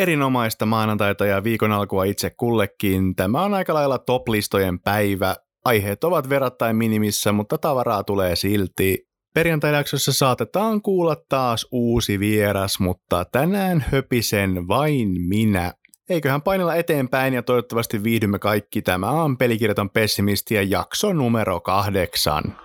erinomaista maanantaita ja viikon alkua itse kullekin. Tämä on aika lailla top-listojen päivä. Aiheet ovat verrattain minimissä, mutta tavaraa tulee silti. Perjantai-jaksossa saatetaan kuulla taas uusi vieras, mutta tänään höpisen vain minä. Eiköhän painella eteenpäin ja toivottavasti viihdymme kaikki. Tämä on Pelikirjaton pessimisti ja jakso numero kahdeksan.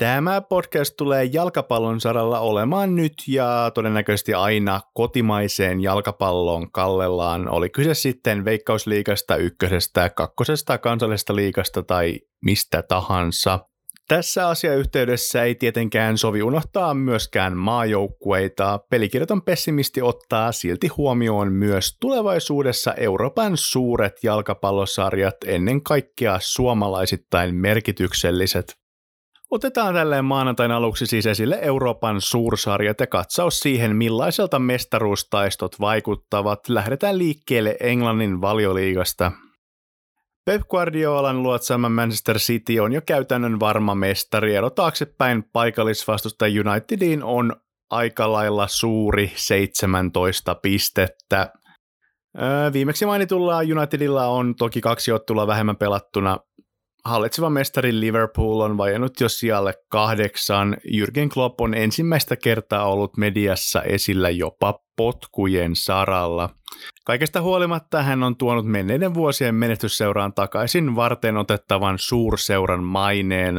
Tämä podcast tulee jalkapallon saralla olemaan nyt ja todennäköisesti aina kotimaiseen jalkapalloon kallellaan. Oli kyse sitten Veikkausliigasta, ykkösestä, kakkosesta, kansallisesta liigasta tai mistä tahansa. Tässä asiayhteydessä ei tietenkään sovi unohtaa myöskään maajoukkueita. Pelikirjaton pessimisti ottaa silti huomioon myös tulevaisuudessa Euroopan suuret jalkapallosarjat, ennen kaikkea suomalaisittain merkitykselliset. Otetaan tälleen maanantain aluksi siis esille Euroopan suursarjat ja katsaus siihen, millaiselta mestaruustaistot vaikuttavat. Lähdetään liikkeelle Englannin valioliigasta. Pep Guardiolan luotsama Manchester City on jo käytännön varma mestari. Ero taaksepäin paikallisvastusta Unitediin on aika lailla suuri 17 pistettä. Viimeksi mainitulla Unitedilla on toki kaksi ottelua vähemmän pelattuna Hallitseva mestari Liverpool on vajannut jo sijalle kahdeksan. Jürgen Klopp on ensimmäistä kertaa ollut mediassa esillä jopa potkujen saralla. Kaikesta huolimatta hän on tuonut menneiden vuosien menestysseuraan takaisin varten otettavan suurseuran maineen.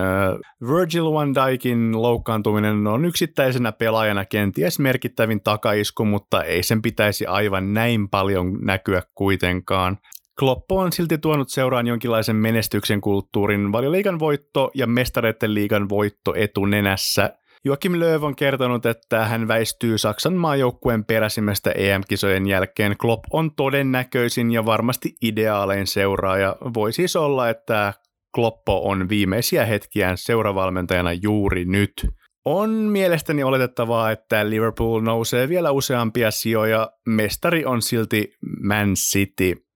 Virgil van Dijkin loukkaantuminen on yksittäisenä pelaajana kenties merkittävin takaisku, mutta ei sen pitäisi aivan näin paljon näkyä kuitenkaan. Kloppo on silti tuonut seuraan jonkinlaisen menestyksen kulttuurin valioliigan voitto ja mestareiden liigan voitto etunenässä. Joakim Lööv on kertonut, että hän väistyy Saksan maajoukkueen peräsimmästä EM-kisojen jälkeen. Klopp on todennäköisin ja varmasti ideaalein seuraaja. Voi siis olla, että Kloppo on viimeisiä hetkiään seuravalmentajana juuri nyt. On mielestäni oletettavaa, että Liverpool nousee vielä useampia sijoja. Mestari on silti Man City.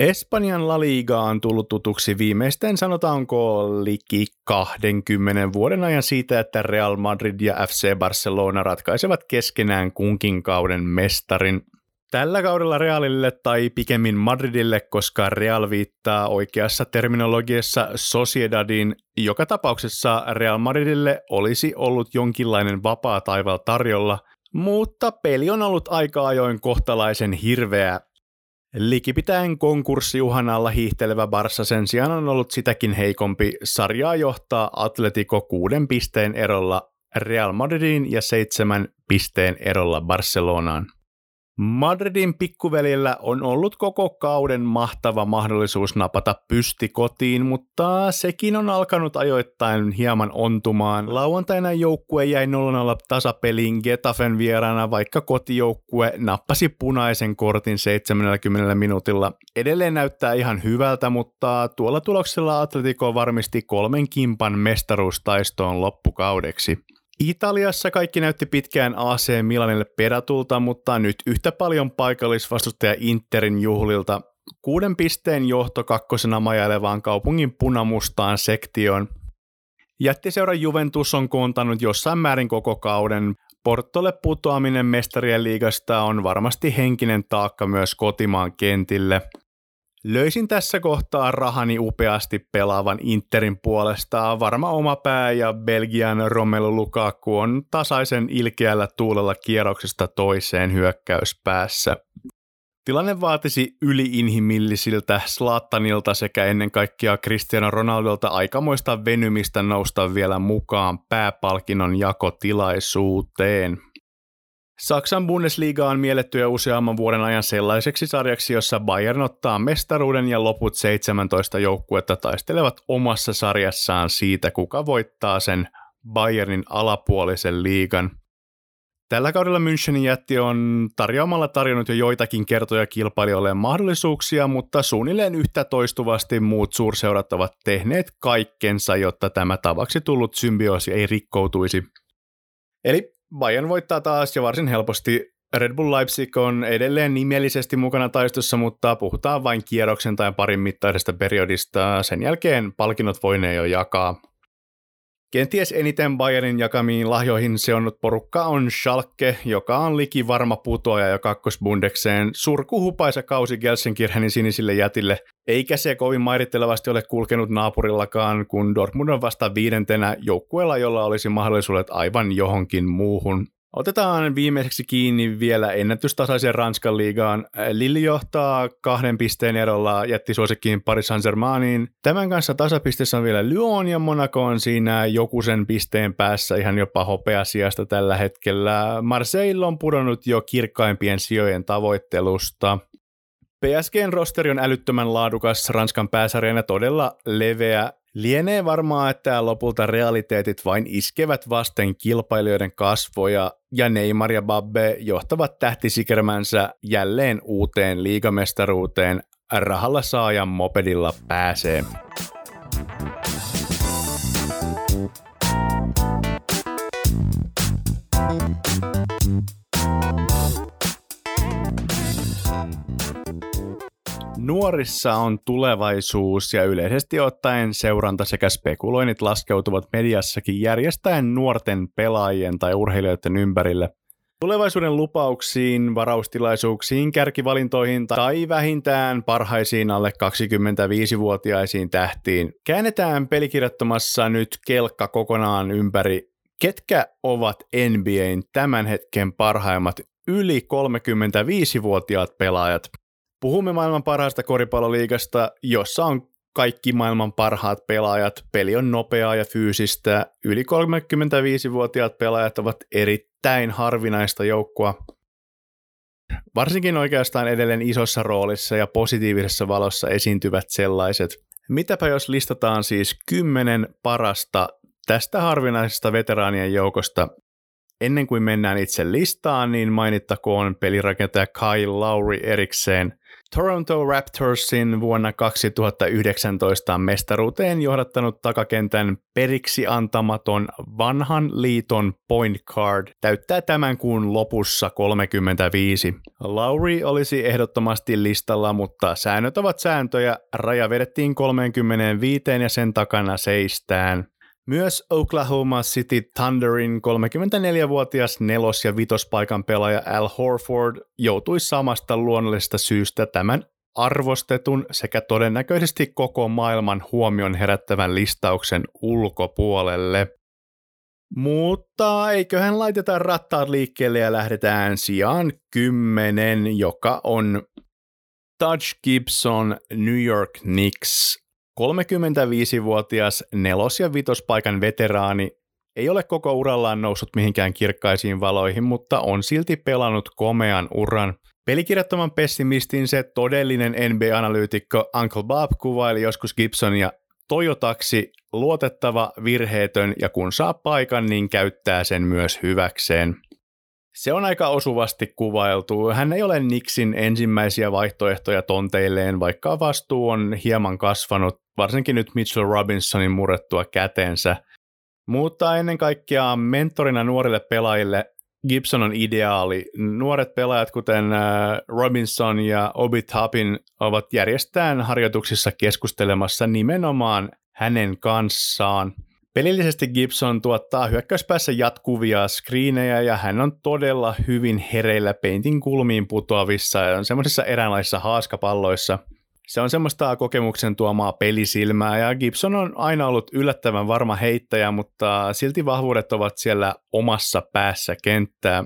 Espanjan La Liga on tullut tutuksi viimeisten sanotaanko liki 20 vuoden ajan siitä, että Real Madrid ja FC Barcelona ratkaisevat keskenään kunkin kauden mestarin. Tällä kaudella Realille tai pikemmin Madridille, koska Real viittaa oikeassa terminologiassa Sociedadin, joka tapauksessa Real Madridille olisi ollut jonkinlainen vapaa taival tarjolla, mutta peli on ollut aika ajoin kohtalaisen hirveä Likipitäen konkurssiuhan alla hiihtelevä Barssa sen sijaan on ollut sitäkin heikompi. Sarjaa johtaa Atletico kuuden pisteen erolla Real Madridin ja seitsemän pisteen erolla Barcelonaan. Madridin pikkuveljellä on ollut koko kauden mahtava mahdollisuus napata pysti kotiin, mutta sekin on alkanut ajoittain hieman ontumaan. Lauantaina joukkue jäi 0-0 tasapeliin Getafen vieraana, vaikka kotijoukkue nappasi punaisen kortin 70 minuutilla. Edelleen näyttää ihan hyvältä, mutta tuolla tuloksella Atletico varmisti kolmen kimpan mestaruustaistoon loppukaudeksi. Italiassa kaikki näytti pitkään AC Milanille pedatulta, mutta nyt yhtä paljon paikallisvastustaja Interin juhlilta. Kuuden pisteen johto kakkosena majailevaan kaupungin punamustaan sektioon. Jättiseura Juventus on koontanut jossain määrin koko kauden. Portolle putoaminen mestarien liigasta on varmasti henkinen taakka myös kotimaan kentille. Löysin tässä kohtaa rahani upeasti pelaavan Interin puolesta. Varma oma pää ja Belgian Romelu Lukaku on tasaisen ilkeällä tuulella kierroksesta toiseen hyökkäyspäässä. Tilanne vaatisi yliinhimillisiltä Slattanilta sekä ennen kaikkea Cristiano Ronaldolta aikamoista venymistä nousta vielä mukaan pääpalkinnon jakotilaisuuteen. Saksan Bundesliga on mielletty jo useamman vuoden ajan sellaiseksi sarjaksi, jossa Bayern ottaa mestaruuden ja loput 17 joukkuetta taistelevat omassa sarjassaan siitä, kuka voittaa sen Bayernin alapuolisen liigan. Tällä kaudella Münchenin jätti on tarjoamalla tarjonnut jo joitakin kertoja kilpailijoille mahdollisuuksia, mutta suunnilleen yhtä toistuvasti muut suurseurat ovat tehneet kaikkensa, jotta tämä tavaksi tullut symbioosi ei rikkoutuisi. Eli Bayern voittaa taas ja varsin helposti Red Bull Leipzig on edelleen nimellisesti mukana taistossa, mutta puhutaan vain kierroksen tai parin mittaisesta periodista. Sen jälkeen palkinnot voinee jo jakaa. Kenties eniten Bayernin jakamiin lahjoihin seonnut porukka on Schalke, joka on liki varma putoaja jo kakkosbundekseen. Surkuhupaisa kausi Gelsenkirchenin sinisille jätille, eikä se kovin mairittelevasti ole kulkenut naapurillakaan, kun Dortmund on vasta viidentenä joukkueella, jolla olisi mahdollisuudet aivan johonkin muuhun. Otetaan viimeiseksi kiinni vielä ennätystasaisen Ranskan liigaan. Lille johtaa kahden pisteen erolla jättisuosikkiin Paris Saint-Germainiin. Tämän kanssa tasapisteessä on vielä Lyon ja Monaco on siinä joku sen pisteen päässä ihan jopa hopeasijasta tällä hetkellä. Marseille on pudonnut jo kirkkaimpien sijojen tavoittelusta. PSGn rosteri on älyttömän laadukas Ranskan pääsarjana todella leveä Lienee varmaa, että lopulta realiteetit vain iskevät vasten kilpailijoiden kasvoja ja Neymar ja Babbe johtavat tähtisikermänsä jälleen uuteen liigamestaruuteen. Rahalla saajan mopedilla pääsee. Nuorissa on tulevaisuus ja yleisesti ottaen seuranta sekä spekuloinnit laskeutuvat mediassakin järjestäen nuorten pelaajien tai urheilijoiden ympärille. Tulevaisuuden lupauksiin, varaustilaisuuksiin, kärkivalintoihin tai vähintään parhaisiin alle 25-vuotiaisiin tähtiin käännetään pelikirjattomassa nyt kelkka kokonaan ympäri. Ketkä ovat NBAn tämän hetken parhaimmat yli 35-vuotiaat pelaajat? Puhumme maailman parhaasta koripalloliigasta, jossa on kaikki maailman parhaat pelaajat. Peli on nopeaa ja fyysistä. Yli 35-vuotiaat pelaajat ovat erittäin harvinaista joukkoa. Varsinkin oikeastaan edelleen isossa roolissa ja positiivisessa valossa esiintyvät sellaiset. Mitäpä jos listataan siis kymmenen parasta tästä harvinaisesta veteraanien joukosta. Ennen kuin mennään itse listaan, niin mainittakoon pelirakentaja Kyle Lowry erikseen. Toronto Raptorsin vuonna 2019 mestaruuteen johdattanut takakentän periksi antamaton vanhan liiton point card täyttää tämän kuun lopussa 35. Lauri olisi ehdottomasti listalla, mutta säännöt ovat sääntöjä. Raja vedettiin 35 ja sen takana seistään. Myös Oklahoma City Thunderin 34-vuotias nelos- ja vitospaikan pelaaja Al Horford joutui samasta luonnollisesta syystä tämän arvostetun sekä todennäköisesti koko maailman huomion herättävän listauksen ulkopuolelle. Mutta eiköhän laiteta rattaat liikkeelle ja lähdetään sijaan 10, joka on Touch Gibson New York Knicks 35-vuotias nelos- ja vitospaikan veteraani ei ole koko urallaan noussut mihinkään kirkkaisiin valoihin, mutta on silti pelannut komean uran. Pelikirjattoman pessimistin se todellinen NBA-analyytikko Uncle Bob kuvaili joskus Gibsonia Toyotaksi luotettava, virheetön ja kun saa paikan, niin käyttää sen myös hyväkseen. Se on aika osuvasti kuvailtu. Hän ei ole Nixin ensimmäisiä vaihtoehtoja tonteilleen, vaikka vastuu on hieman kasvanut, varsinkin nyt Mitchell Robinsonin murrettua käteensä. Mutta ennen kaikkea mentorina nuorille pelaajille Gibson on ideaali. Nuoret pelaajat, kuten äh, Robinson ja Obi Toppin, ovat järjestään harjoituksissa keskustelemassa nimenomaan hänen kanssaan – Pelillisesti Gibson tuottaa hyökkäyspäässä jatkuvia screenejä ja hän on todella hyvin hereillä peintin kulmiin putoavissa ja on semmoisissa eräänlaisissa haaskapalloissa. Se on semmoista kokemuksen tuomaa pelisilmää ja Gibson on aina ollut yllättävän varma heittäjä, mutta silti vahvuudet ovat siellä omassa päässä kenttää.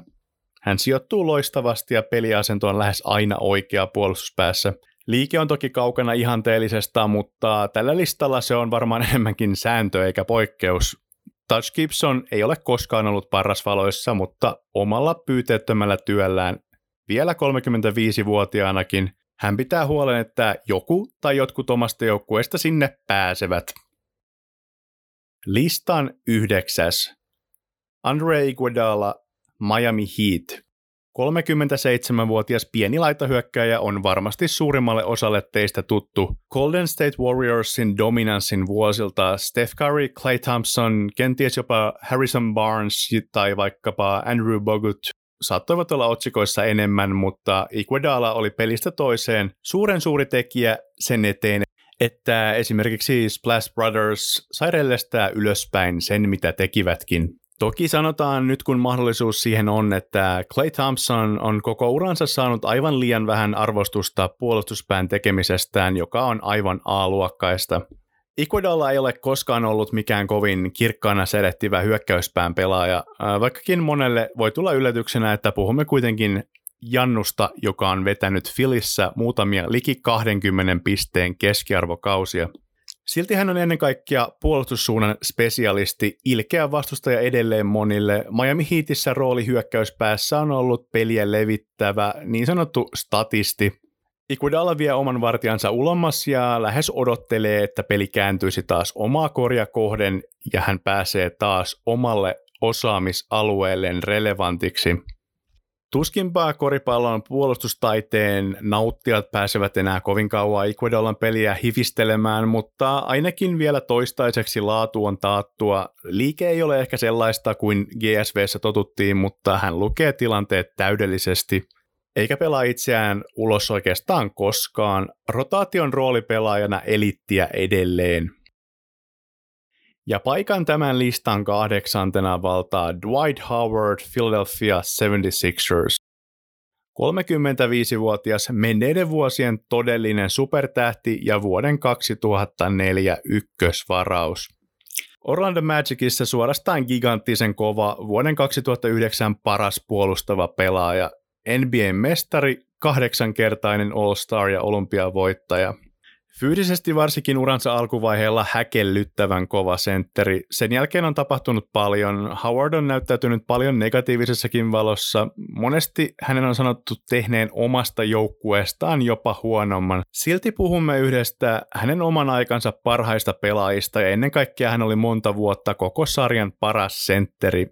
Hän sijoittuu loistavasti ja peliasento on lähes aina oikea puolustuspäässä. Liike on toki kaukana ihanteellisesta, mutta tällä listalla se on varmaan enemmänkin sääntö eikä poikkeus. Touch Gibson ei ole koskaan ollut parrasvaloissa, mutta omalla pyyteettömällä työllään vielä 35-vuotiaanakin hän pitää huolen, että joku tai jotkut omasta joukkueesta sinne pääsevät. Listan yhdeksäs. Andre Iguodala, Miami Heat. 37-vuotias pieni laitahyökkäjä on varmasti suurimmalle osalle teistä tuttu Golden State Warriorsin dominanssin vuosilta Steph Curry, Clay Thompson, kenties jopa Harrison Barnes tai vaikkapa Andrew Bogut saattoivat olla otsikoissa enemmän, mutta Iguodala oli pelistä toiseen suuren suuri tekijä sen eteen, että esimerkiksi Splash Brothers sai ylöspäin sen, mitä tekivätkin. Toki sanotaan nyt, kun mahdollisuus siihen on, että Clay Thompson on koko uransa saanut aivan liian vähän arvostusta puolustuspään tekemisestään, joka on aivan A-luokkaista. Iguodala ei ole koskaan ollut mikään kovin kirkkaana sedettivä hyökkäyspään pelaaja, vaikkakin monelle voi tulla yllätyksenä, että puhumme kuitenkin Jannusta, joka on vetänyt Filissä muutamia liki 20 pisteen keskiarvokausia. Silti hän on ennen kaikkea puolustussuunnan spesialisti, ilkeä vastustaja edelleen monille. Miami Heatissä rooli hyökkäyspäässä on ollut peliä levittävä, niin sanottu statisti. Iguodala vie oman vartijansa ulomas ja lähes odottelee, että peli kääntyisi taas omaa korja kohden ja hän pääsee taas omalle osaamisalueelleen relevantiksi. Tuskinpaa koripallon puolustustaiteen nauttijat pääsevät enää kovin kauan Iguodalan peliä hivistelemään, mutta ainakin vielä toistaiseksi laatu on taattua. Liike ei ole ehkä sellaista kuin GSVssä totuttiin, mutta hän lukee tilanteet täydellisesti – eikä pelaa itseään ulos oikeastaan koskaan. Rotaation roolipelaajana elittiä edelleen. Ja paikan tämän listan kahdeksantena valtaa Dwight Howard Philadelphia 76ers. 35-vuotias menneiden vuosien todellinen supertähti ja vuoden 2004 ykkösvaraus. Orlando Magicissa suorastaan giganttisen kova vuoden 2009 paras puolustava pelaaja NBA-mestari, kahdeksankertainen All-Star ja olympiavoittaja. Fyysisesti varsinkin uransa alkuvaiheella häkellyttävän kova sentteri. Sen jälkeen on tapahtunut paljon. Howard on näyttäytynyt paljon negatiivisessakin valossa. Monesti hänen on sanottu tehneen omasta joukkueestaan jopa huonomman. Silti puhumme yhdestä hänen oman aikansa parhaista pelaajista ja ennen kaikkea hän oli monta vuotta koko sarjan paras sentteri.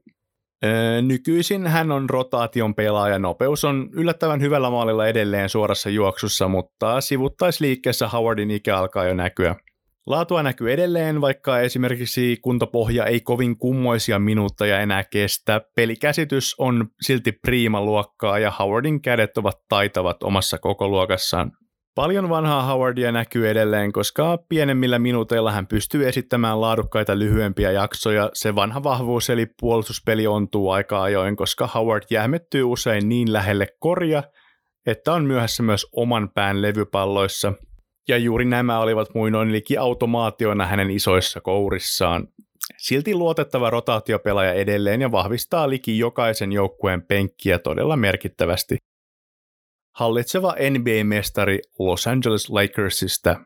Nykyisin hän on rotaation pelaaja. Nopeus on yllättävän hyvällä maalilla edelleen suorassa juoksussa, mutta sivuttaisliikkeessä Howardin ikä alkaa jo näkyä. Laatua näkyy edelleen, vaikka esimerkiksi kuntopohja ei kovin kummoisia minuutteja enää kestä. Pelikäsitys on silti priima luokkaa ja Howardin kädet ovat taitavat omassa koko luokassaan. Paljon vanhaa Howardia näkyy edelleen, koska pienemmillä minuuteilla hän pystyy esittämään laadukkaita lyhyempiä jaksoja. Se vanha vahvuus eli puolustuspeli ontuu aika ajoin, koska Howard jähmettyy usein niin lähelle korja, että on myöhässä myös oman pään levypalloissa. Ja juuri nämä olivat muinoin liki automaationa hänen isoissa kourissaan. Silti luotettava rotaatiopelaaja edelleen ja vahvistaa liki jokaisen joukkueen penkkiä todella merkittävästi hallitseva NBA-mestari Los Angeles Lakersista.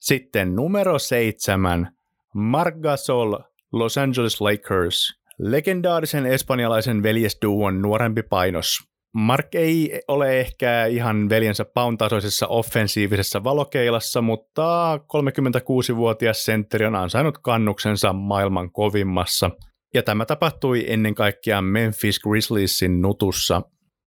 Sitten numero seitsemän, Marc Gasol, Los Angeles Lakers, legendaarisen espanjalaisen veljesduon nuorempi painos. Mark ei ole ehkä ihan veljensä paun tasoisessa offensiivisessa valokeilassa, mutta 36-vuotias sentteri on ansainnut kannuksensa maailman kovimmassa. Ja tämä tapahtui ennen kaikkea Memphis Grizzliesin nutussa.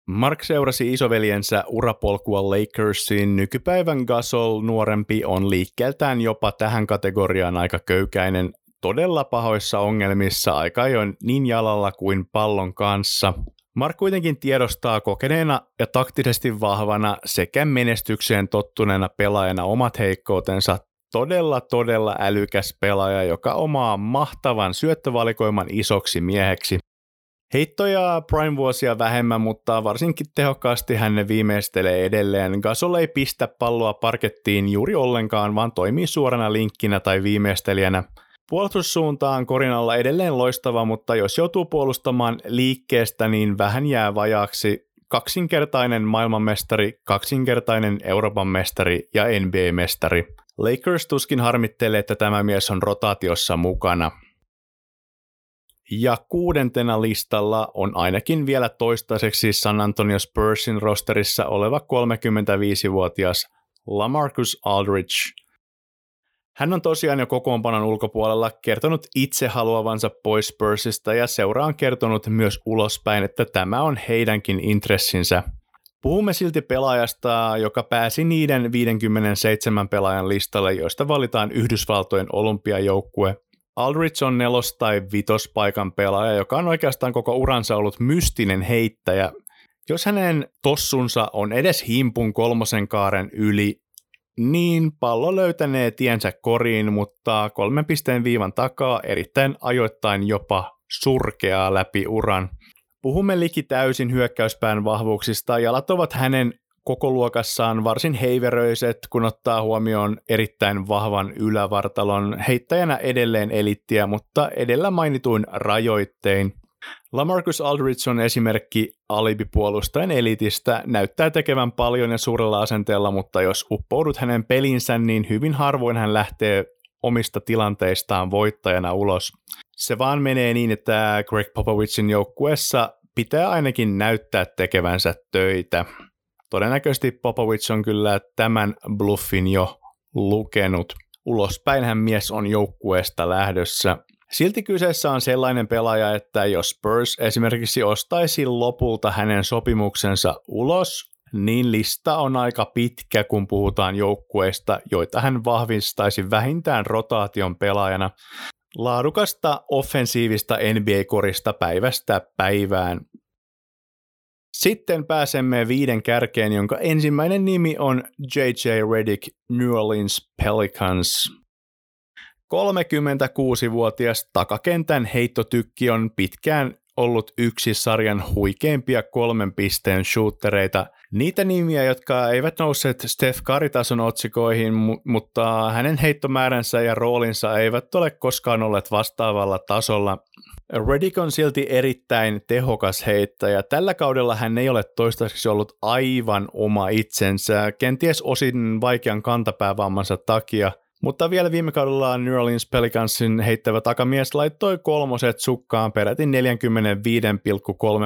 Mark seurasi isoveljensä urapolkua Lakersiin. Nykypäivän Gasol nuorempi on liikkeeltään jopa tähän kategoriaan aika köykäinen, todella pahoissa ongelmissa aika ajoin niin jalalla kuin pallon kanssa. Mark kuitenkin tiedostaa kokeneena ja taktisesti vahvana sekä menestykseen tottuneena pelaajana omat heikkoutensa todella todella älykäs pelaaja, joka omaa mahtavan syöttövalikoiman isoksi mieheksi. Heittoja prime-vuosia vähemmän, mutta varsinkin tehokkaasti hän viimeistelee edelleen. Gasol ei pistä palloa parkettiin juuri ollenkaan, vaan toimii suorana linkkinä tai viimeistelijänä. Puolustussuuntaan Korinalla edelleen loistava, mutta jos joutuu puolustamaan liikkeestä, niin vähän jää vajaaksi. Kaksinkertainen maailmanmestari, kaksinkertainen Euroopan mestari ja NBA-mestari. Lakers tuskin harmittelee, että tämä mies on rotaatiossa mukana. Ja kuudentena listalla on ainakin vielä toistaiseksi San Antonio Spursin rosterissa oleva 35-vuotias Lamarcus Aldridge. Hän on tosiaan jo kokoonpanon ulkopuolella kertonut itse haluavansa pois Spursista ja seura on kertonut myös ulospäin, että tämä on heidänkin intressinsä. Puhumme silti pelaajasta, joka pääsi niiden 57 pelaajan listalle, joista valitaan Yhdysvaltojen olympiajoukkue Aldridge on nelos- tai vitospaikan pelaaja, joka on oikeastaan koko uransa ollut mystinen heittäjä. Jos hänen tossunsa on edes himpun kolmosen kaaren yli, niin pallo löytänee tiensä koriin, mutta kolmen pisteen viivan takaa erittäin ajoittain jopa surkeaa läpi uran. Puhumme liki täysin hyökkäyspään vahvuuksista. Jalat ovat hänen koko luokassaan varsin heiveröiset, kun ottaa huomioon erittäin vahvan ylävartalon heittäjänä edelleen elittiä, mutta edellä mainituin rajoittein. Lamarcus Aldridge on esimerkki alibipuolustajan elitistä, näyttää tekevän paljon ja suurella asenteella, mutta jos uppoudut hänen pelinsä, niin hyvin harvoin hän lähtee omista tilanteistaan voittajana ulos. Se vaan menee niin, että Greg Popovicin joukkueessa pitää ainakin näyttää tekevänsä töitä. Todennäköisesti Popovic on kyllä tämän bluffin jo lukenut. Ulospäinhän mies on joukkueesta lähdössä. Silti kyseessä on sellainen pelaaja, että jos Spurs esimerkiksi ostaisi lopulta hänen sopimuksensa ulos, niin lista on aika pitkä, kun puhutaan joukkueista, joita hän vahvistaisi vähintään rotaation pelaajana. Laadukasta offensiivista NBA-korista päivästä päivään. Sitten pääsemme viiden kärkeen, jonka ensimmäinen nimi on J.J. Redick New Orleans Pelicans. 36-vuotias takakentän heittotykki on pitkään ollut yksi sarjan huikeimpia kolmen pisteen shootereita. Niitä nimiä, jotka eivät nousseet Steph Curry-tason otsikoihin, mutta hänen heittomääränsä ja roolinsa eivät ole koskaan olleet vastaavalla tasolla. Redick on silti erittäin tehokas heittäjä. Tällä kaudella hän ei ole toistaiseksi ollut aivan oma itsensä, kenties osin vaikean kantapäävammansa takia – mutta vielä viime kaudella New Orleans Pelicansin heittävä takamies laittoi kolmoset sukkaan peräti 45,3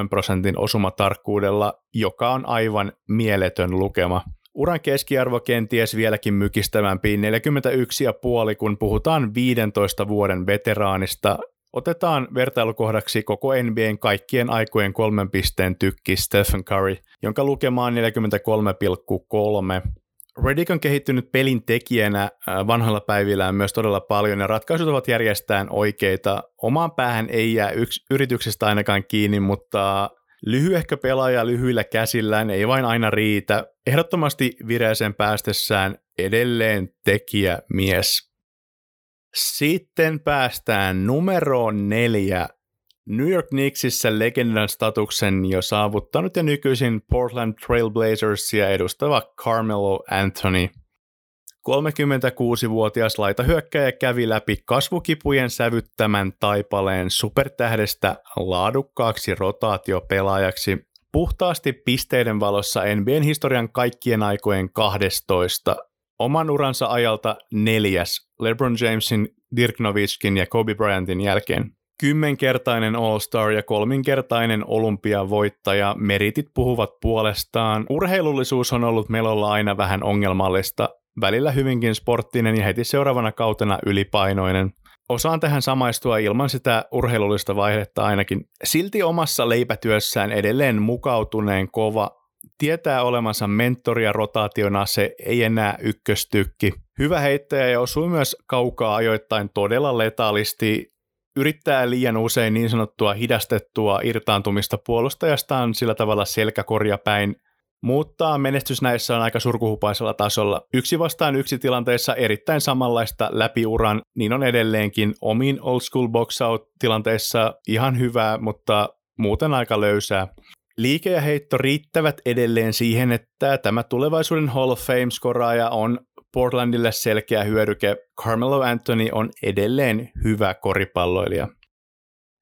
prosentin osumatarkkuudella, joka on aivan mieletön lukema. Uran keskiarvo kenties vieläkin mykistävämpi 41,5, kun puhutaan 15 vuoden veteraanista. Otetaan vertailukohdaksi koko NBAn kaikkien aikojen kolmen pisteen tykki Stephen Curry, jonka lukema on 43,3. Reddick on kehittynyt pelin tekijänä äh, vanhalla päivillään myös todella paljon ja ratkaisut ovat järjestään oikeita. Omaan päähän ei jää yksi yrityksestä ainakaan kiinni, mutta lyhyehkö pelaaja lyhyillä käsillään ei vain aina riitä. Ehdottomasti vireeseen päästessään edelleen tekijä mies. Sitten päästään numeroon neljä New York Knicksissä legendan statuksen jo saavuttanut ja nykyisin Portland Trailblazersia edustava Carmelo Anthony. 36-vuotias laitahyökkäjä kävi läpi kasvukipujen sävyttämän taipaleen supertähdestä laadukkaaksi rotaatiopelaajaksi puhtaasti pisteiden valossa NBAn historian kaikkien aikojen 12. Oman uransa ajalta neljäs LeBron Jamesin, Dirk Nowitzkin ja Kobe Bryantin jälkeen kymmenkertainen All-Star ja kolminkertainen olympiavoittaja, meritit puhuvat puolestaan. Urheilullisuus on ollut melolla aina vähän ongelmallista, välillä hyvinkin sporttinen ja heti seuraavana kautena ylipainoinen. Osaan tähän samaistua ilman sitä urheilullista vaihetta ainakin. Silti omassa leipätyössään edelleen mukautuneen kova, tietää olemansa mentoria rotaationa se ei enää ykköstykki. Hyvä heittäjä ja osui myös kaukaa ajoittain todella letaalisti yrittää liian usein niin sanottua hidastettua irtaantumista puolustajastaan sillä tavalla selkäkorja päin, mutta menestys näissä on aika surkuhupaisella tasolla. Yksi vastaan yksi tilanteessa erittäin samanlaista läpiuran, niin on edelleenkin omiin old school box out tilanteissa ihan hyvää, mutta muuten aika löysää. Liike ja heitto riittävät edelleen siihen, että tämä tulevaisuuden Hall of Fame-skoraaja on Portlandille selkeä hyödyke. Carmelo Anthony on edelleen hyvä koripalloilija.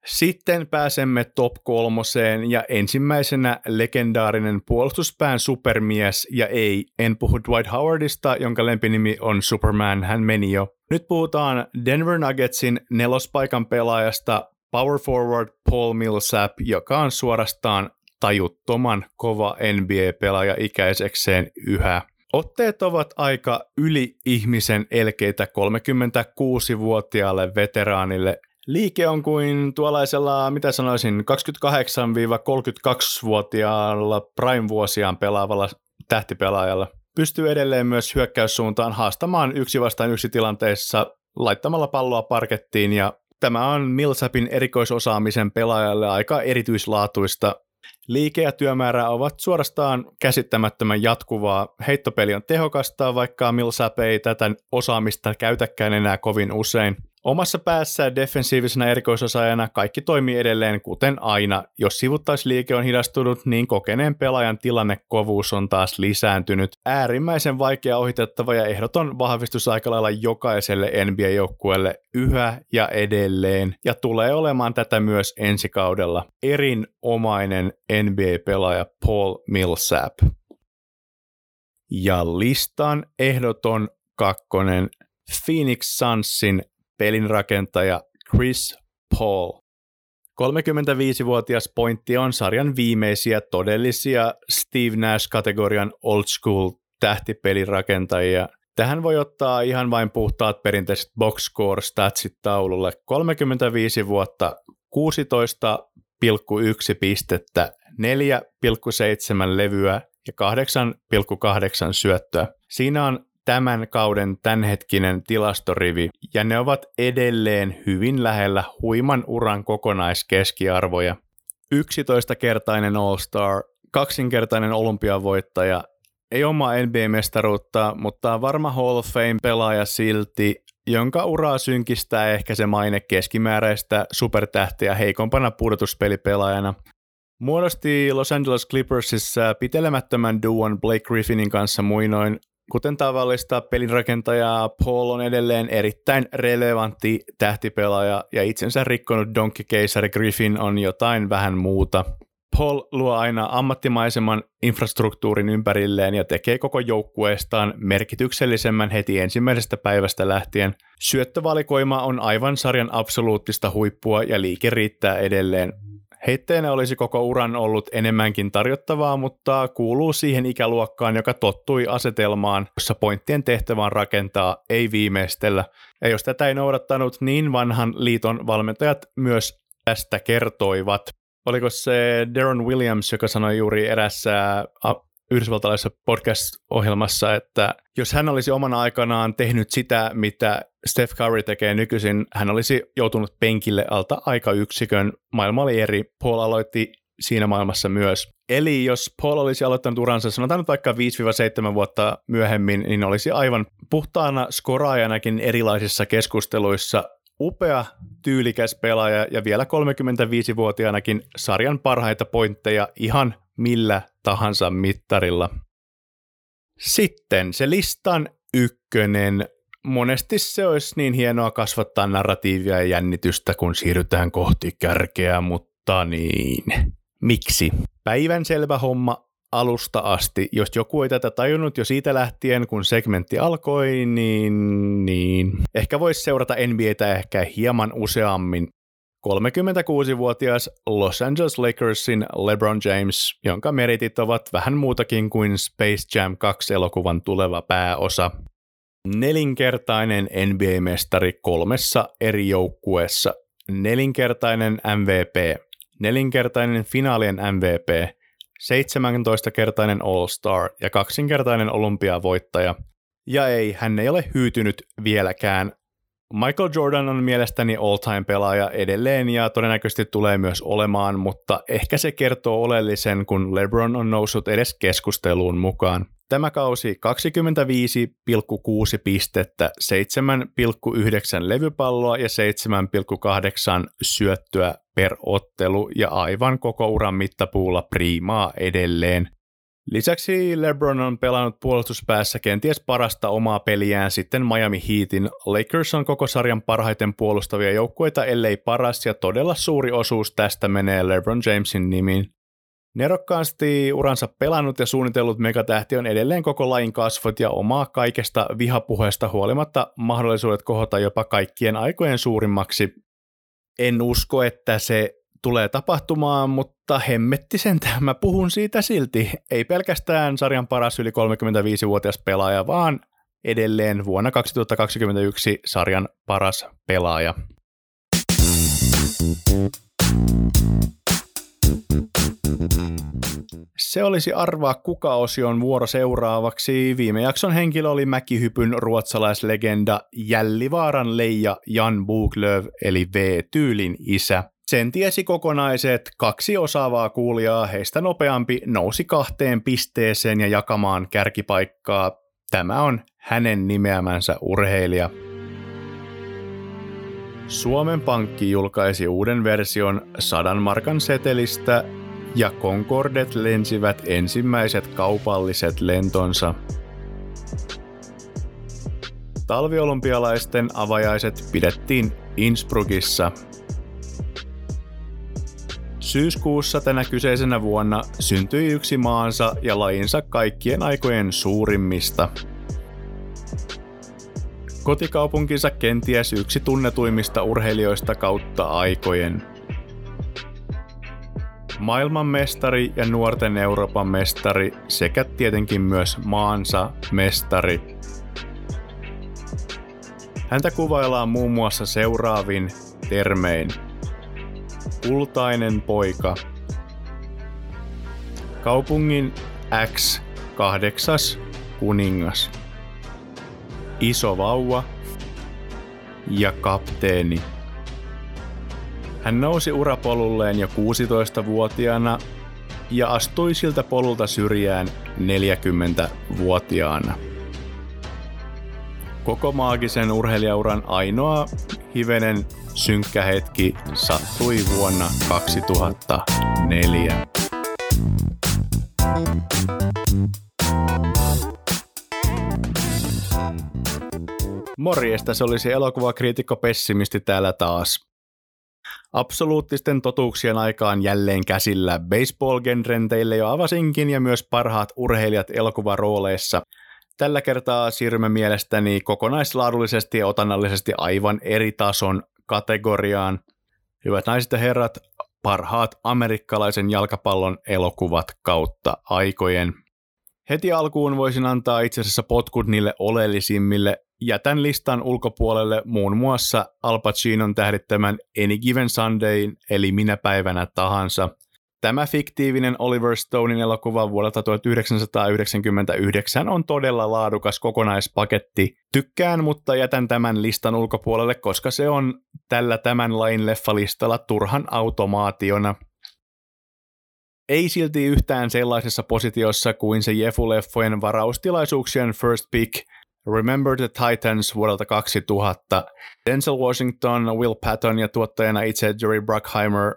Sitten pääsemme top kolmoseen ja ensimmäisenä legendaarinen puolustuspään supermies ja ei, en puhu Dwight Howardista, jonka lempinimi on Superman, hän meni jo. Nyt puhutaan Denver Nuggetsin nelospaikan pelaajasta power forward Paul Millsap, joka on suorastaan tajuttoman kova NBA-pelaaja ikäisekseen yhä. Otteet ovat aika yli-ihmisen elkeitä 36-vuotiaalle veteraanille. Liike on kuin tuollaisella, mitä sanoisin, 28-32-vuotiaalla prime-vuosiaan pelaavalla tähtipelaajalla. Pystyy edelleen myös hyökkäyssuuntaan haastamaan yksi vastaan yksi tilanteessa laittamalla palloa parkettiin ja Tämä on Millsapin erikoisosaamisen pelaajalle aika erityislaatuista. Liike ja työmäärä ovat suorastaan käsittämättömän jatkuvaa. Heittopeli on tehokasta, vaikka Millsap ei tätä osaamista käytäkään enää kovin usein. Omassa päässä defensiivisenä erikoisosaajana kaikki toimii edelleen kuten aina. Jos sivuttaisliike on hidastunut, niin kokeneen pelaajan tilannekovuus on taas lisääntynyt. Äärimmäisen vaikea ohitettava ja ehdoton vahvistus aika lailla jokaiselle NBA-joukkueelle yhä ja edelleen, ja tulee olemaan tätä myös ensi kaudella. Erinomainen NBA-pelaaja Paul Millsap. Ja listan ehdoton kakkonen Phoenix Sunsin pelinrakentaja Chris Paul. 35-vuotias pointti on sarjan viimeisiä todellisia Steve Nash-kategorian old school tähtipelirakentajia. Tähän voi ottaa ihan vain puhtaat perinteiset box score statsit taululle. 35 vuotta, 16,1 pistettä, 4,7 levyä ja 8,8 syöttöä. Siinä on tämän kauden tämänhetkinen tilastorivi, ja ne ovat edelleen hyvin lähellä huiman uran kokonaiskeskiarvoja. 11-kertainen All-Star, kaksinkertainen olympiavoittaja, ei oma NBA-mestaruutta, mutta varma Hall of Fame-pelaaja silti, jonka uraa synkistää ehkä se maine keskimääräistä supertähtiä heikompana pudotuspelipelaajana. Muodosti Los Angeles Clippersissa pitelemättömän duon Blake Griffinin kanssa muinoin Kuten tavallista, pelinrakentaja Paul on edelleen erittäin relevantti tähtipelaaja ja itsensä rikkonut Donkey Keisari Griffin on jotain vähän muuta. Paul luo aina ammattimaisemman infrastruktuurin ympärilleen ja tekee koko joukkueestaan merkityksellisemmän heti ensimmäisestä päivästä lähtien. Syöttövalikoima on aivan sarjan absoluuttista huippua ja liike riittää edelleen. Heitteenä olisi koko uran ollut enemmänkin tarjottavaa, mutta kuuluu siihen ikäluokkaan, joka tottui asetelmaan, jossa pointtien tehtävä on rakentaa, ei viimeistellä. Ja jos tätä ei noudattanut, niin vanhan liiton valmentajat myös tästä kertoivat. Oliko se Darren Williams, joka sanoi juuri erässä yhdysvaltalaisessa podcast-ohjelmassa, että jos hän olisi omana aikanaan tehnyt sitä, mitä Steph Curry tekee nykyisin, hän olisi joutunut penkille alta aika yksikön. Maailma oli eri. Paul aloitti siinä maailmassa myös. Eli jos Paul olisi aloittanut uransa, sanotaan nyt vaikka 5-7 vuotta myöhemmin, niin olisi aivan puhtaana skoraajanakin erilaisissa keskusteluissa upea, tyylikäs pelaaja ja vielä 35-vuotiaanakin sarjan parhaita pointteja ihan millä tahansa mittarilla. Sitten se listan ykkönen. Monesti se olisi niin hienoa kasvattaa narratiivia ja jännitystä, kun siirrytään kohti kärkeä, mutta niin. Miksi? Päivän selvä homma alusta asti. Jos joku ei tätä tajunnut jo siitä lähtien, kun segmentti alkoi, niin, niin. ehkä voisi seurata NBAtä ehkä hieman useammin. 36-vuotias Los Angeles Lakersin LeBron James, jonka meritit ovat vähän muutakin kuin Space Jam 2-elokuvan tuleva pääosa. Nelinkertainen NBA-mestari kolmessa eri joukkueessa, nelinkertainen MVP, nelinkertainen finaalien MVP, 17-kertainen All-Star ja kaksinkertainen olympiavoittaja. Ja ei, hän ei ole hyytynyt vieläkään Michael Jordan on mielestäni all-time pelaaja edelleen ja todennäköisesti tulee myös olemaan, mutta ehkä se kertoo oleellisen, kun LeBron on noussut edes keskusteluun mukaan. Tämä kausi 25,6 pistettä, 7,9 levypalloa ja 7,8 syöttöä per ottelu ja aivan koko uran mittapuulla priimaa edelleen. Lisäksi LeBron on pelannut puolustuspäässä kenties parasta omaa peliään sitten Miami Heatin. Lakers on koko sarjan parhaiten puolustavia joukkueita, ellei paras, ja todella suuri osuus tästä menee LeBron Jamesin nimiin. Nerokkaasti uransa pelannut ja suunnitellut megatähti on edelleen koko lajin kasvot ja omaa kaikesta vihapuheesta huolimatta mahdollisuudet kohota jopa kaikkien aikojen suurimmaksi. En usko, että se tulee tapahtumaan, mutta hemmetti sen, mä puhun siitä silti. Ei pelkästään sarjan paras yli 35-vuotias pelaaja, vaan edelleen vuonna 2021 sarjan paras pelaaja. Se olisi arvaa kuka osion vuoro seuraavaksi. Viime jakson henkilö oli mäkihypyn ruotsalaislegenda Jällivaaran Leija Jan Buglöv eli V-tyylin isä. Sen tiesi kokonaiset kaksi osaavaa kuulijaa, heistä nopeampi nousi kahteen pisteeseen ja jakamaan kärkipaikkaa. Tämä on hänen nimeämänsä urheilija. Suomen Pankki julkaisi uuden version sadan markan setelistä ja Concordet lensivät ensimmäiset kaupalliset lentonsa. Talviolympialaisten avajaiset pidettiin Innsbruckissa. Syyskuussa tänä kyseisenä vuonna syntyi yksi maansa ja lajinsa kaikkien aikojen suurimmista. Kotikaupunkinsa kenties yksi tunnetuimmista urheilijoista kautta aikojen. Maailmanmestari ja nuorten Euroopan mestari sekä tietenkin myös maansa mestari. Häntä kuvaillaan muun muassa seuraavin termein. Kultainen poika. Kaupungin X kahdeksas kuningas iso vauva ja kapteeni. Hän nousi urapolulleen jo 16-vuotiaana ja astui siltä polulta syrjään 40-vuotiaana. Koko maagisen urheilijauran ainoa hivenen synkkä hetki sattui vuonna 2004. Morjesta, se olisi elokuvakriitikko pessimisti täällä taas. Absoluuttisten totuuksien aikaan jälleen käsillä baseball-genren teille jo avasinkin ja myös parhaat urheilijat elokuvarooleissa. Tällä kertaa siirrymme mielestäni kokonaislaadullisesti ja otannallisesti aivan eri tason kategoriaan. Hyvät naiset ja herrat, parhaat amerikkalaisen jalkapallon elokuvat kautta aikojen. Heti alkuun voisin antaa itse asiassa potkut niille oleellisimmille jätän listan ulkopuolelle muun muassa Al Pacinon tähdittämän Any Given Sunday, eli minä päivänä tahansa. Tämä fiktiivinen Oliver Stonein elokuva vuodelta 1999 on todella laadukas kokonaispaketti. Tykkään, mutta jätän tämän listan ulkopuolelle, koska se on tällä tämän lain leffalistalla turhan automaationa. Ei silti yhtään sellaisessa positiossa kuin se Jefu-leffojen varaustilaisuuksien first pick – Remember the Titans vuodelta 2000. Denzel Washington, Will Patton ja tuottajana itse Jerry Bruckheimer.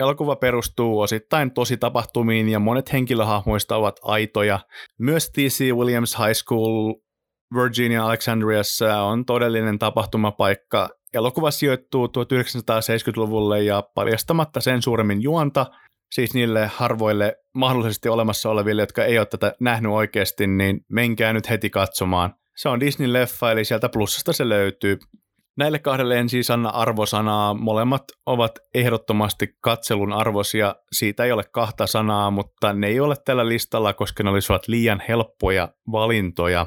Elokuva perustuu osittain tosi tapahtumiin ja monet henkilöhahmoista ovat aitoja. Myös T.C. Williams High School Virginia Alexandriassa on todellinen tapahtumapaikka. Elokuva sijoittuu 1970-luvulle ja paljastamatta sen suuremmin juonta, siis niille harvoille mahdollisesti olemassa oleville, jotka ei ole tätä nähnyt oikeasti, niin menkää nyt heti katsomaan. Se on Disney-leffa, eli sieltä plussasta se löytyy. Näille kahdelle en siis anna arvosanaa. Molemmat ovat ehdottomasti katselun arvosia. Siitä ei ole kahta sanaa, mutta ne ei ole tällä listalla, koska ne olisivat liian helppoja valintoja.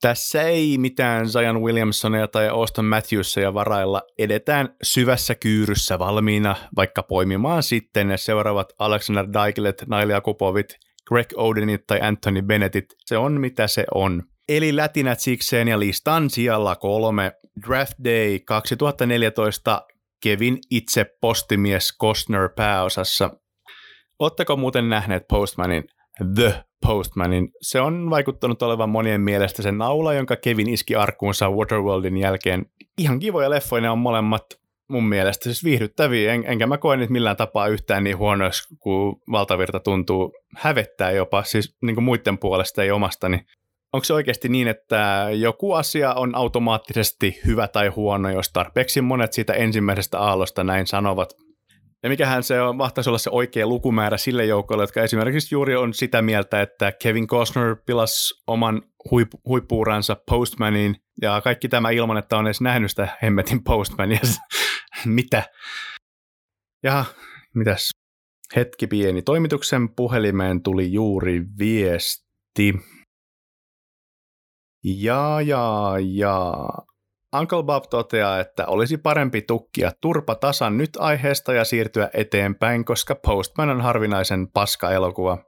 Tässä ei mitään Zion Williamsonia tai Austin Matthewsia varailla. Edetään syvässä kyyryssä valmiina, vaikka poimimaan sitten ne seuraavat Alexander Daikelet, Naila Kupovit, Greg Odenit tai Anthony Bennettit. Se on mitä se on. Eli lätinät sikseen ja listan sijalla kolme. Draft Day 2014 Kevin itse postimies Costner pääosassa. Oletteko muuten nähneet Postmanin The Postmanin? Se on vaikuttanut olevan monien mielestä se naula, jonka Kevin iski arkuunsa Waterworldin jälkeen. Ihan kivoja leffoja on molemmat mun mielestä, siis viihdyttäviä, en, enkä mä koe niitä millään tapaa yhtään niin huonoiksi, kun valtavirta tuntuu hävettää jopa, siis niin kuin muiden puolesta ei omastani onko se oikeasti niin, että joku asia on automaattisesti hyvä tai huono, jos tarpeeksi monet siitä ensimmäisestä aallosta näin sanovat? Ja mikähän se on, mahtaisi olla se oikea lukumäärä sille joukolle, jotka esimerkiksi juuri on sitä mieltä, että Kevin Costner pilasi oman huip- huippuuransa Postmaniin, ja kaikki tämä ilman, että on edes nähnyt sitä hemmetin Postmania. Mitä? Ja mitäs? Hetki pieni. Toimituksen puhelimeen tuli juuri viesti. Ja, ja, ja. Uncle Bob toteaa, että olisi parempi tukkia turpa tasan nyt aiheesta ja siirtyä eteenpäin, koska Postman on harvinaisen paska-elokuva.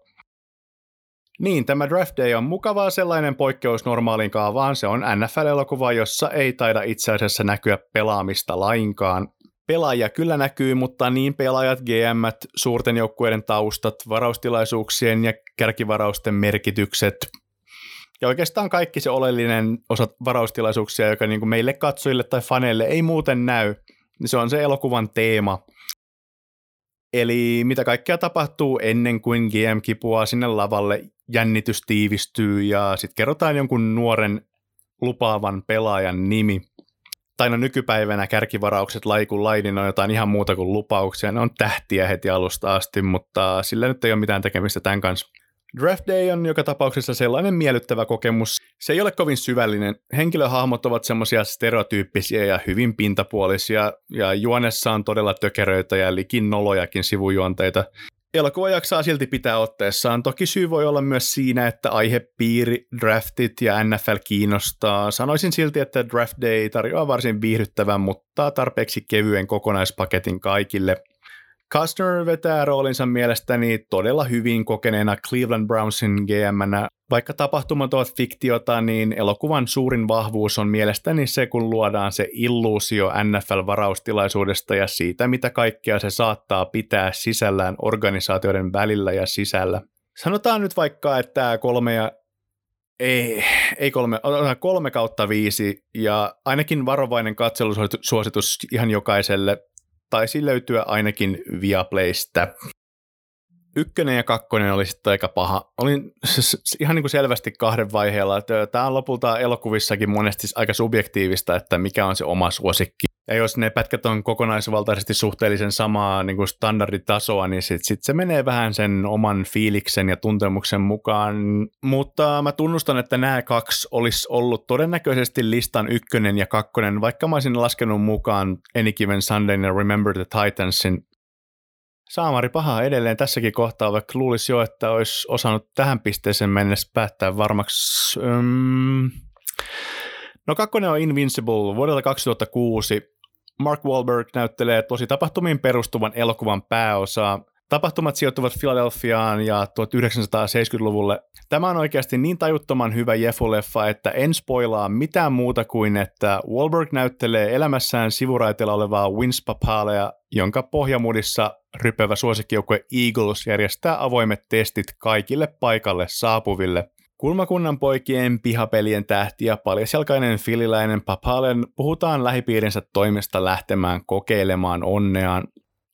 Niin, tämä Draft Day on mukavaa sellainen poikkeus normaaliin kaavaan. Se on NFL-elokuva, jossa ei taida itse asiassa näkyä pelaamista lainkaan. Pelaajia kyllä näkyy, mutta niin pelaajat, GM, suurten joukkueiden taustat, varaustilaisuuksien ja kärkivarausten merkitykset, ja oikeastaan kaikki se oleellinen osa varaustilaisuuksia, joka niin kuin meille katsojille tai faneille ei muuten näy, niin se on se elokuvan teema. Eli mitä kaikkea tapahtuu ennen kuin GM kipuaa sinne lavalle, jännitys tiivistyy ja sitten kerrotaan jonkun nuoren lupaavan pelaajan nimi. Tai no nykypäivänä kärkivaraukset laikun laidin on jotain ihan muuta kuin lupauksia. Ne on tähtiä heti alusta asti, mutta sillä nyt ei ole mitään tekemistä tämän kanssa. Draft Day on joka tapauksessa sellainen miellyttävä kokemus. Se ei ole kovin syvällinen. Henkilöhahmot ovat semmoisia stereotyyppisiä ja hyvin pintapuolisia, ja juonessa on todella tökeröitä ja likin nolojakin sivujuonteita. Elokuva jaksaa silti pitää otteessaan. Toki syy voi olla myös siinä, että aihepiiri, draftit ja NFL kiinnostaa. Sanoisin silti, että Draft Day tarjoaa varsin viihdyttävän, mutta tarpeeksi kevyen kokonaispaketin kaikille – Costner vetää roolinsa mielestäni todella hyvin kokeneena Cleveland Brownsin gm Vaikka tapahtumat ovat fiktiota, niin elokuvan suurin vahvuus on mielestäni se, kun luodaan se illuusio NFL-varaustilaisuudesta ja siitä, mitä kaikkea se saattaa pitää sisällään organisaatioiden välillä ja sisällä. Sanotaan nyt vaikka, että kolme ja ei, ei kolme, kolme kautta viisi ja ainakin varovainen katselusuositus ihan jokaiselle taisi löytyä ainakin Viaplaystä. Ykkönen ja kakkonen oli sitten aika paha. Olin ihan niin kuin selvästi kahden vaiheella. Tämä on lopulta elokuvissakin monesti aika subjektiivista, että mikä on se oma suosikki. Ja jos ne pätkät on kokonaisvaltaisesti suhteellisen samaa niin kuin standarditasoa, niin sitten sit se menee vähän sen oman fiiliksen ja tuntemuksen mukaan. Mutta mä tunnustan, että nämä kaksi olisi ollut todennäköisesti listan ykkönen ja kakkonen, vaikka mä olisin laskenut mukaan Any Given Sunday ja Remember the Titansin. Saamari paha edelleen tässäkin kohtaa, vaikka luulisi jo, että olisi osannut tähän pisteeseen mennessä päättää varmaksi... Um... No kakkonen on Invincible vuodelta 2006. Mark Wahlberg näyttelee tosi tapahtumiin perustuvan elokuvan pääosaa. Tapahtumat sijoittuvat Philadelphiaan ja 1970-luvulle. Tämä on oikeasti niin tajuttoman hyvä Jeffu-leffa, että en spoilaa mitään muuta kuin, että Wahlberg näyttelee elämässään sivuraiteella olevaa Vince jonka pohjamudissa rypevä suosikkijoukkue Eagles järjestää avoimet testit kaikille paikalle saapuville. Kulmakunnan poikien pihapelien tähti ja paljasjalkainen fililäinen Papalen puhutaan lähipiirinsä toimesta lähtemään kokeilemaan onneaan.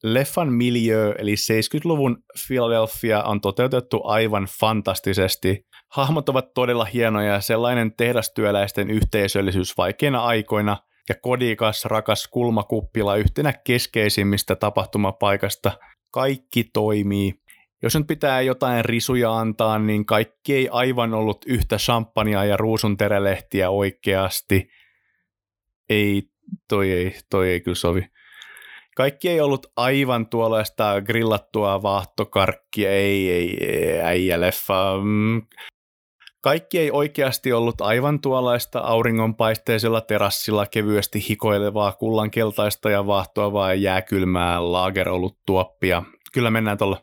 Leffan miljö eli 70-luvun Philadelphia on toteutettu aivan fantastisesti. Hahmot ovat todella hienoja ja sellainen tehdastyöläisten yhteisöllisyys vaikeina aikoina ja kodikas rakas kulmakuppila yhtenä keskeisimmistä tapahtumapaikasta. Kaikki toimii jos nyt pitää jotain risuja antaa, niin kaikki ei aivan ollut yhtä champagnea ja ruusunterälehtiä oikeasti. Ei, toi ei, toi ei kyllä sovi. Kaikki ei ollut aivan tuollaista grillattua vaahtokarkkia, ei, ei, ei äijäleffa. Mm. Kaikki ei oikeasti ollut aivan tuollaista auringonpaisteisella terassilla kevyesti hikoilevaa kullankeltaista ja vaahtoavaa ja jääkylmää laageroluttuoppia. Kyllä mennään tuolla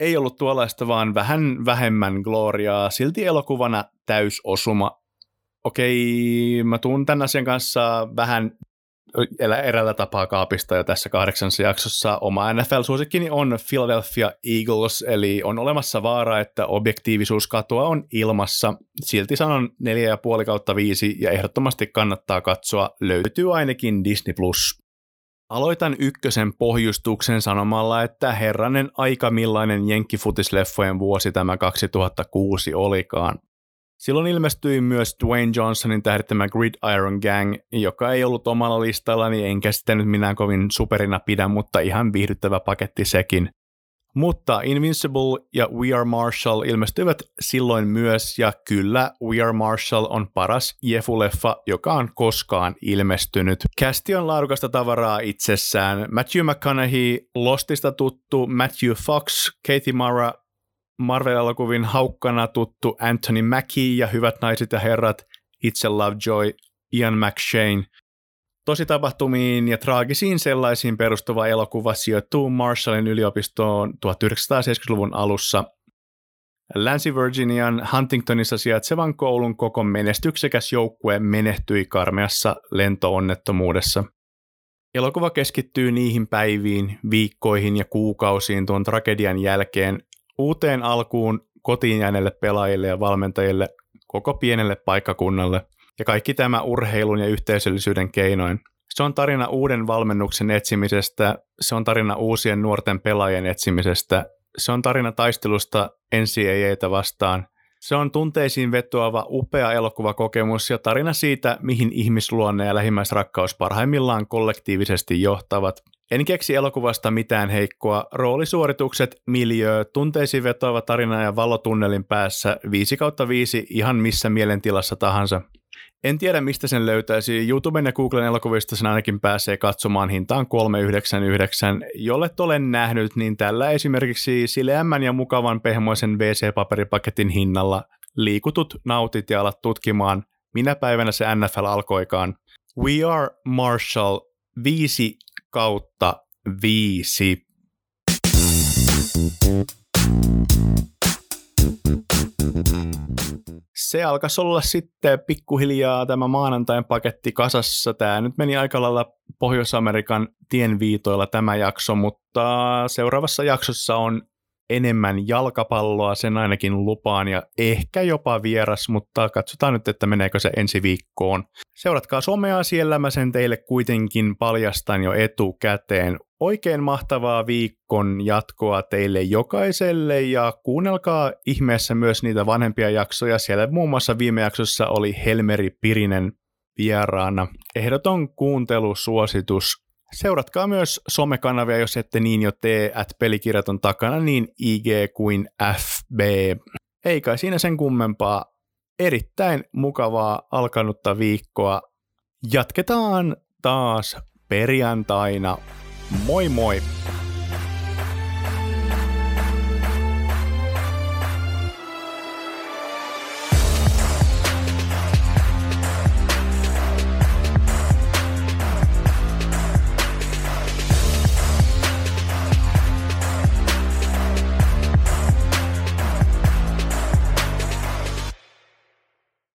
ei ollut tuollaista, vaan vähän vähemmän gloriaa. Silti elokuvana täysosuma. Okei, mä tuun tämän asian kanssa vähän erällä tapaa kaapista jo tässä kahdeksannessa jaksossa. Oma NFL-suosikkini on Philadelphia Eagles, eli on olemassa vaara, että objektiivisuuskatoa on ilmassa. Silti sanon 4,5 kautta 5 ja ehdottomasti kannattaa katsoa. Löytyy ainakin Disney+. Plus. Aloitan ykkösen pohjustuksen sanomalla, että herranen aika millainen jenkkifutisleffojen vuosi tämä 2006 olikaan. Silloin ilmestyi myös Dwayne Johnsonin tähdittämä Gridiron Gang, joka ei ollut omalla listallani enkä sitä nyt minä kovin superina pidä, mutta ihan viihdyttävä paketti sekin. Mutta Invincible ja We Are Marshall ilmestyivät silloin myös, ja kyllä We Are Marshall on paras Jefu-leffa, joka on koskaan ilmestynyt. Kästi on laadukasta tavaraa itsessään. Matthew McConaughey, Lostista tuttu Matthew Fox, Katie Mara, Marvel-elokuvin haukkana tuttu Anthony Mackie ja hyvät naiset ja herrat, Itse Lovejoy Ian McShane. Tositapahtumiin ja traagisiin sellaisiin perustuva elokuva sijoittuu Marshallin yliopistoon 1970-luvun alussa. Länsi-Virginian Huntingtonissa sijaitsevan koulun koko menestyksekäs joukkue menehtyi karmeassa lentoonnettomuudessa. Elokuva keskittyy niihin päiviin, viikkoihin ja kuukausiin tuon tragedian jälkeen uuteen alkuun kotiin jääneille pelaajille ja valmentajille koko pienelle paikkakunnalle – ja kaikki tämä urheilun ja yhteisöllisyyden keinoin. Se on tarina uuden valmennuksen etsimisestä, se on tarina uusien nuorten pelaajien etsimisestä, se on tarina taistelusta NCAAtä vastaan, se on tunteisiin vetoava upea elokuvakokemus ja tarina siitä, mihin ihmisluonne ja lähimmäisrakkaus parhaimmillaan kollektiivisesti johtavat. En keksi elokuvasta mitään heikkoa. Roolisuoritukset, miljöö, tunteisiin vetoava tarina ja valotunnelin päässä 5 kautta 5 ihan missä mielentilassa tahansa. En tiedä, mistä sen löytäisi. YouTuben ja Googlen elokuvista sen ainakin pääsee katsomaan hintaan 399. Jolle olen nähnyt, niin tällä esimerkiksi sileämmän ja mukavan pehmoisen WC-paperipaketin hinnalla liikutut, nautit ja alat tutkimaan, minä päivänä se NFL alkoikaan. We are Marshall 5 kautta 5. se alkaisi olla sitten pikkuhiljaa tämä maanantain paketti kasassa. Tämä nyt meni aika lailla Pohjois-Amerikan tienviitoilla tämä jakso, mutta seuraavassa jaksossa on enemmän jalkapalloa, sen ainakin lupaan, ja ehkä jopa vieras, mutta katsotaan nyt, että meneekö se ensi viikkoon. Seuratkaa somea, siellä mä sen teille kuitenkin paljastan jo etukäteen. Oikein mahtavaa viikon jatkoa teille jokaiselle ja kuunnelkaa ihmeessä myös niitä vanhempia jaksoja. Siellä muun muassa viime jaksossa oli Helmeri Pirinen vieraana. Ehdoton kuuntelusuositus. Seuratkaa myös somekanavia, jos ette niin jo tee, että pelikirjat on takana, niin IG kuin FB. Ei kai siinä sen kummempaa. Erittäin mukavaa alkanutta viikkoa. Jatketaan taas perjantaina Moi moi!